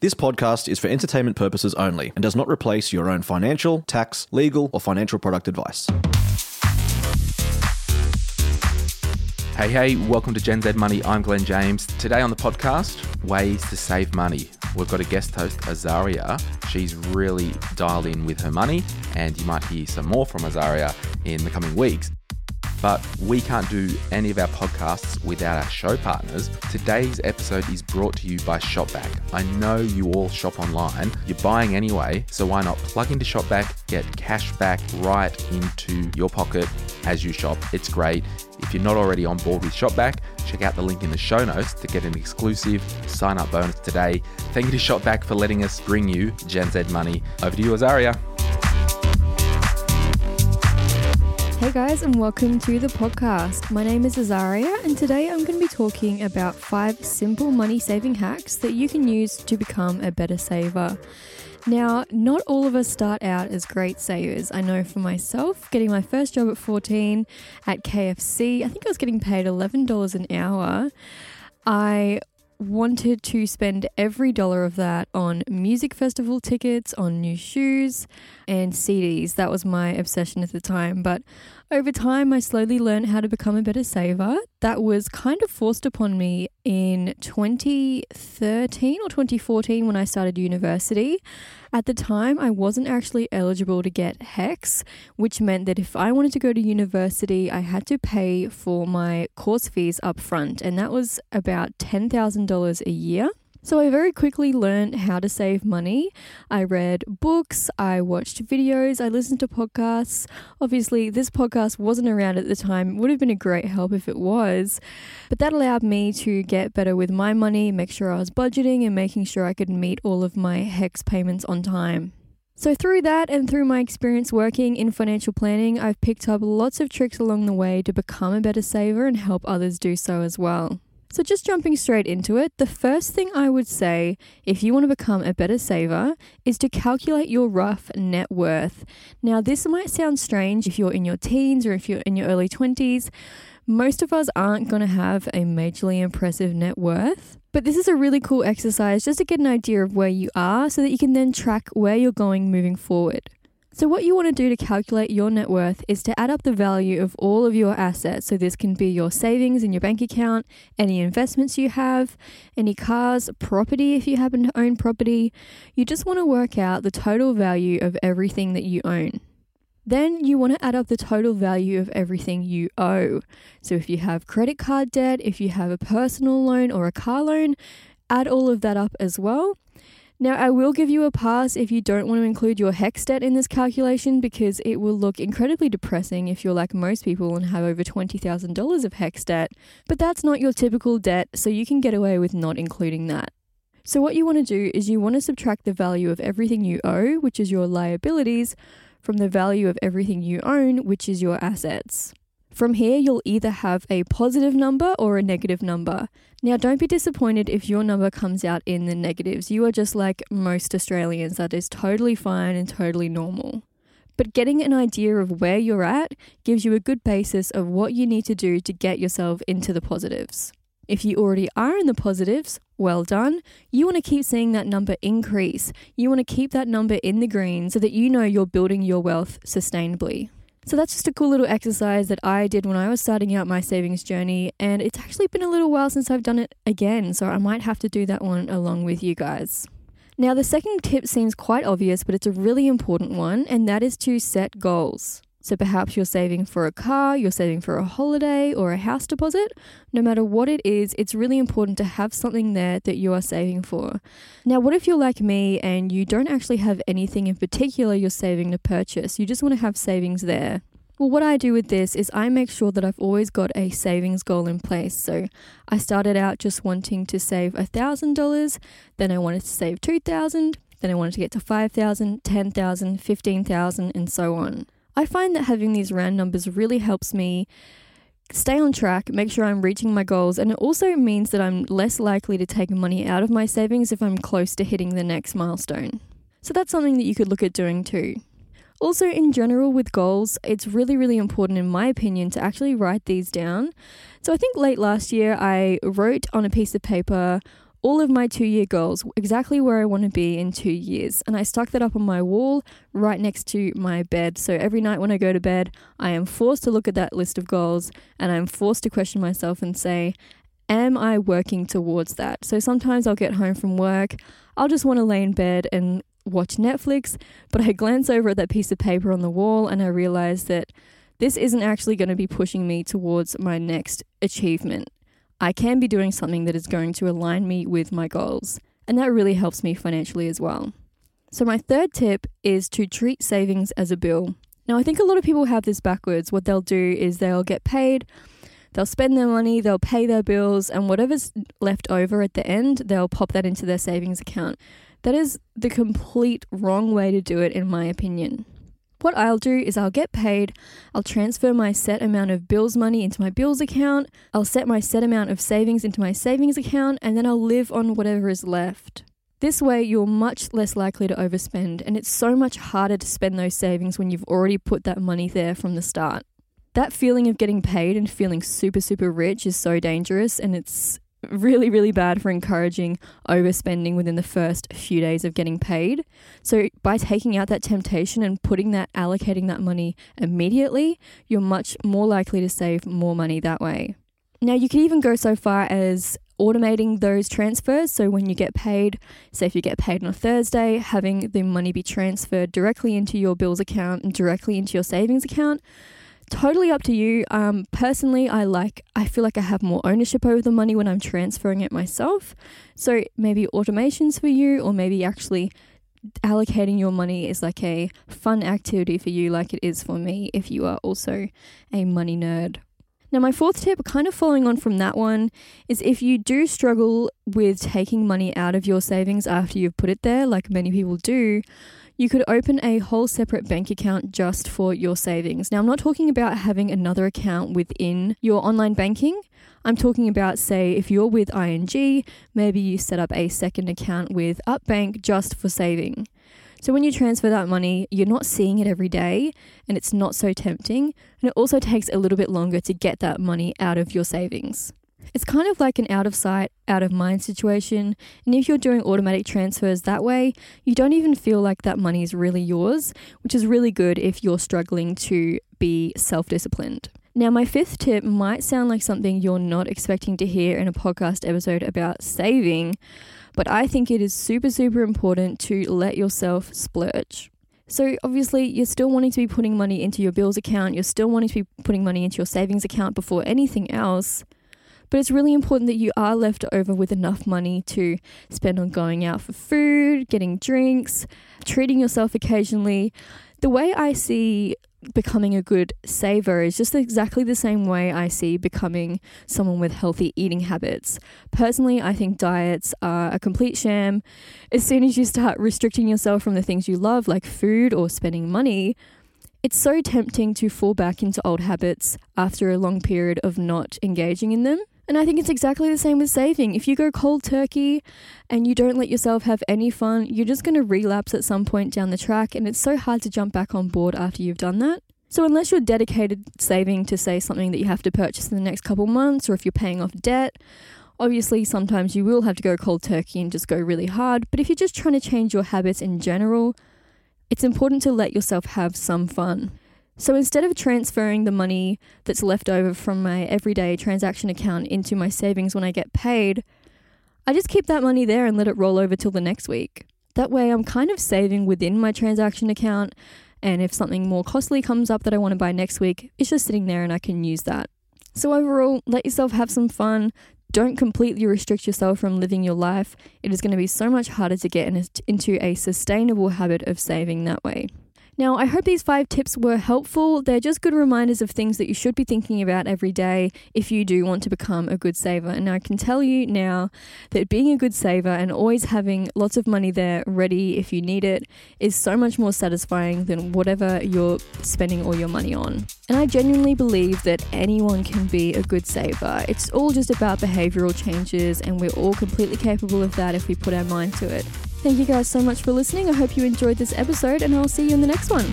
This podcast is for entertainment purposes only and does not replace your own financial, tax, legal, or financial product advice. Hey, hey, welcome to Gen Z Money. I'm Glenn James. Today on the podcast, ways to save money. We've got a guest host, Azaria. She's really dialed in with her money, and you might hear some more from Azaria in the coming weeks. But we can't do any of our podcasts without our show partners. Today's episode is brought to you by Shopback. I know you all shop online, you're buying anyway, so why not plug into Shopback, get cash back right into your pocket as you shop? It's great. If you're not already on board with Shopback, check out the link in the show notes to get an exclusive sign up bonus today. Thank you to Shopback for letting us bring you Gen Z money. Over to you, Azaria. Hey guys, and welcome to the podcast. My name is Azaria, and today I'm going to be talking about five simple money saving hacks that you can use to become a better saver. Now, not all of us start out as great savers. I know for myself, getting my first job at 14 at KFC, I think I was getting paid $11 an hour. I wanted to spend every dollar of that on music festival tickets, on new shoes, and CDs. That was my obsession at the time. But over time, I slowly learned how to become a better saver. That was kind of forced upon me in 2013 or 2014 when I started university. At the time, I wasn't actually eligible to get HECS, which meant that if I wanted to go to university, I had to pay for my course fees up front, and that was about $10,000 a year. So I very quickly learned how to save money. I read books, I watched videos, I listened to podcasts. Obviously, this podcast wasn't around at the time. It would have been a great help if it was. But that allowed me to get better with my money, make sure I was budgeting and making sure I could meet all of my HECS payments on time. So, through that and through my experience working in financial planning, I've picked up lots of tricks along the way to become a better saver and help others do so as well. So, just jumping straight into it, the first thing I would say if you want to become a better saver is to calculate your rough net worth. Now, this might sound strange if you're in your teens or if you're in your early 20s. Most of us aren't going to have a majorly impressive net worth. But this is a really cool exercise just to get an idea of where you are so that you can then track where you're going moving forward. So, what you want to do to calculate your net worth is to add up the value of all of your assets. So, this can be your savings in your bank account, any investments you have, any cars, property if you happen to own property. You just want to work out the total value of everything that you own. Then you want to add up the total value of everything you owe. So, if you have credit card debt, if you have a personal loan or a car loan, add all of that up as well. Now, I will give you a pass if you don't want to include your HECS debt in this calculation because it will look incredibly depressing if you're like most people and have over $20,000 of HECS debt. But that's not your typical debt, so you can get away with not including that. So, what you want to do is you want to subtract the value of everything you owe, which is your liabilities, from the value of everything you own, which is your assets. From here, you'll either have a positive number or a negative number. Now, don't be disappointed if your number comes out in the negatives. You are just like most Australians, that is totally fine and totally normal. But getting an idea of where you're at gives you a good basis of what you need to do to get yourself into the positives. If you already are in the positives, well done. You want to keep seeing that number increase. You want to keep that number in the green so that you know you're building your wealth sustainably. So that's just a cool little exercise that I did when I was starting out my savings journey, and it's actually been a little while since I've done it again, so I might have to do that one along with you guys. Now, the second tip seems quite obvious, but it's a really important one, and that is to set goals. So perhaps you're saving for a car, you're saving for a holiday or a house deposit. No matter what it is, it's really important to have something there that you are saving for. Now, what if you're like me and you don't actually have anything in particular you're saving to purchase? You just want to have savings there. Well, what I do with this is I make sure that I've always got a savings goal in place. So I started out just wanting to save $1,000, then I wanted to save 2000 then I wanted to get to 5,000, 10,000, 15,000 and so on. I find that having these round numbers really helps me stay on track, make sure I'm reaching my goals, and it also means that I'm less likely to take money out of my savings if I'm close to hitting the next milestone. So that's something that you could look at doing too. Also, in general, with goals, it's really, really important, in my opinion, to actually write these down. So, I think late last year, I wrote on a piece of paper all of my two year goals, exactly where I want to be in two years. And I stuck that up on my wall right next to my bed. So every night when I go to bed, I am forced to look at that list of goals and I'm forced to question myself and say, Am I working towards that? So sometimes I'll get home from work, I'll just want to lay in bed and watch Netflix, but I glance over at that piece of paper on the wall and I realize that this isn't actually going to be pushing me towards my next achievement. I can be doing something that is going to align me with my goals, and that really helps me financially as well. So, my third tip is to treat savings as a bill. Now, I think a lot of people have this backwards. What they'll do is they'll get paid, they'll spend their money, they'll pay their bills, and whatever's left over at the end, they'll pop that into their savings account. That is the complete wrong way to do it, in my opinion. What I'll do is I'll get paid, I'll transfer my set amount of bills money into my bills account, I'll set my set amount of savings into my savings account, and then I'll live on whatever is left. This way, you're much less likely to overspend, and it's so much harder to spend those savings when you've already put that money there from the start. That feeling of getting paid and feeling super, super rich is so dangerous, and it's really, really bad for encouraging overspending within the first few days of getting paid. So, by taking out that temptation and putting that, allocating that money immediately, you're much more likely to save more money that way. Now, you can even go so far as automating those transfers. So, when you get paid, say if you get paid on a Thursday, having the money be transferred directly into your bills account and directly into your savings account totally up to you. Um, personally, I like, I feel like I have more ownership over the money when I'm transferring it myself. So maybe automations for you, or maybe actually allocating your money is like a fun activity for you, like it is for me if you are also a money nerd. Now, my fourth tip, kind of following on from that one, is if you do struggle with taking money out of your savings after you've put it there, like many people do, you could open a whole separate bank account just for your savings. Now, I'm not talking about having another account within your online banking. I'm talking about, say, if you're with ING, maybe you set up a second account with UpBank just for saving. So when you transfer that money, you're not seeing it every day and it's not so tempting. And it also takes a little bit longer to get that money out of your savings. It's kind of like an out of sight, out of mind situation. And if you're doing automatic transfers that way, you don't even feel like that money is really yours, which is really good if you're struggling to be self disciplined. Now, my fifth tip might sound like something you're not expecting to hear in a podcast episode about saving, but I think it is super, super important to let yourself splurge. So, obviously, you're still wanting to be putting money into your bills account, you're still wanting to be putting money into your savings account before anything else. But it's really important that you are left over with enough money to spend on going out for food, getting drinks, treating yourself occasionally. The way I see becoming a good saver is just exactly the same way I see becoming someone with healthy eating habits. Personally, I think diets are a complete sham. As soon as you start restricting yourself from the things you love, like food or spending money, it's so tempting to fall back into old habits after a long period of not engaging in them. And I think it's exactly the same with saving. If you go cold turkey and you don't let yourself have any fun, you're just going to relapse at some point down the track, and it's so hard to jump back on board after you've done that. So, unless you're dedicated saving to, say, something that you have to purchase in the next couple months, or if you're paying off debt, obviously sometimes you will have to go cold turkey and just go really hard. But if you're just trying to change your habits in general, it's important to let yourself have some fun. So instead of transferring the money that's left over from my everyday transaction account into my savings when I get paid, I just keep that money there and let it roll over till the next week. That way, I'm kind of saving within my transaction account, and if something more costly comes up that I want to buy next week, it's just sitting there and I can use that. So, overall, let yourself have some fun. Don't completely restrict yourself from living your life. It is going to be so much harder to get into a sustainable habit of saving that way. Now, I hope these five tips were helpful. They're just good reminders of things that you should be thinking about every day if you do want to become a good saver. And I can tell you now that being a good saver and always having lots of money there ready if you need it is so much more satisfying than whatever you're spending all your money on. And I genuinely believe that anyone can be a good saver. It's all just about behavioral changes, and we're all completely capable of that if we put our mind to it. Thank you guys so much for listening. I hope you enjoyed this episode, and I'll see you in the next one.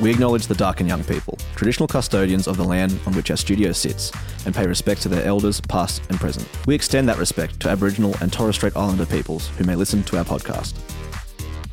We acknowledge the Darkinjung people, traditional custodians of the land on which our studio sits, and pay respect to their elders, past and present. We extend that respect to Aboriginal and Torres Strait Islander peoples who may listen to our podcast.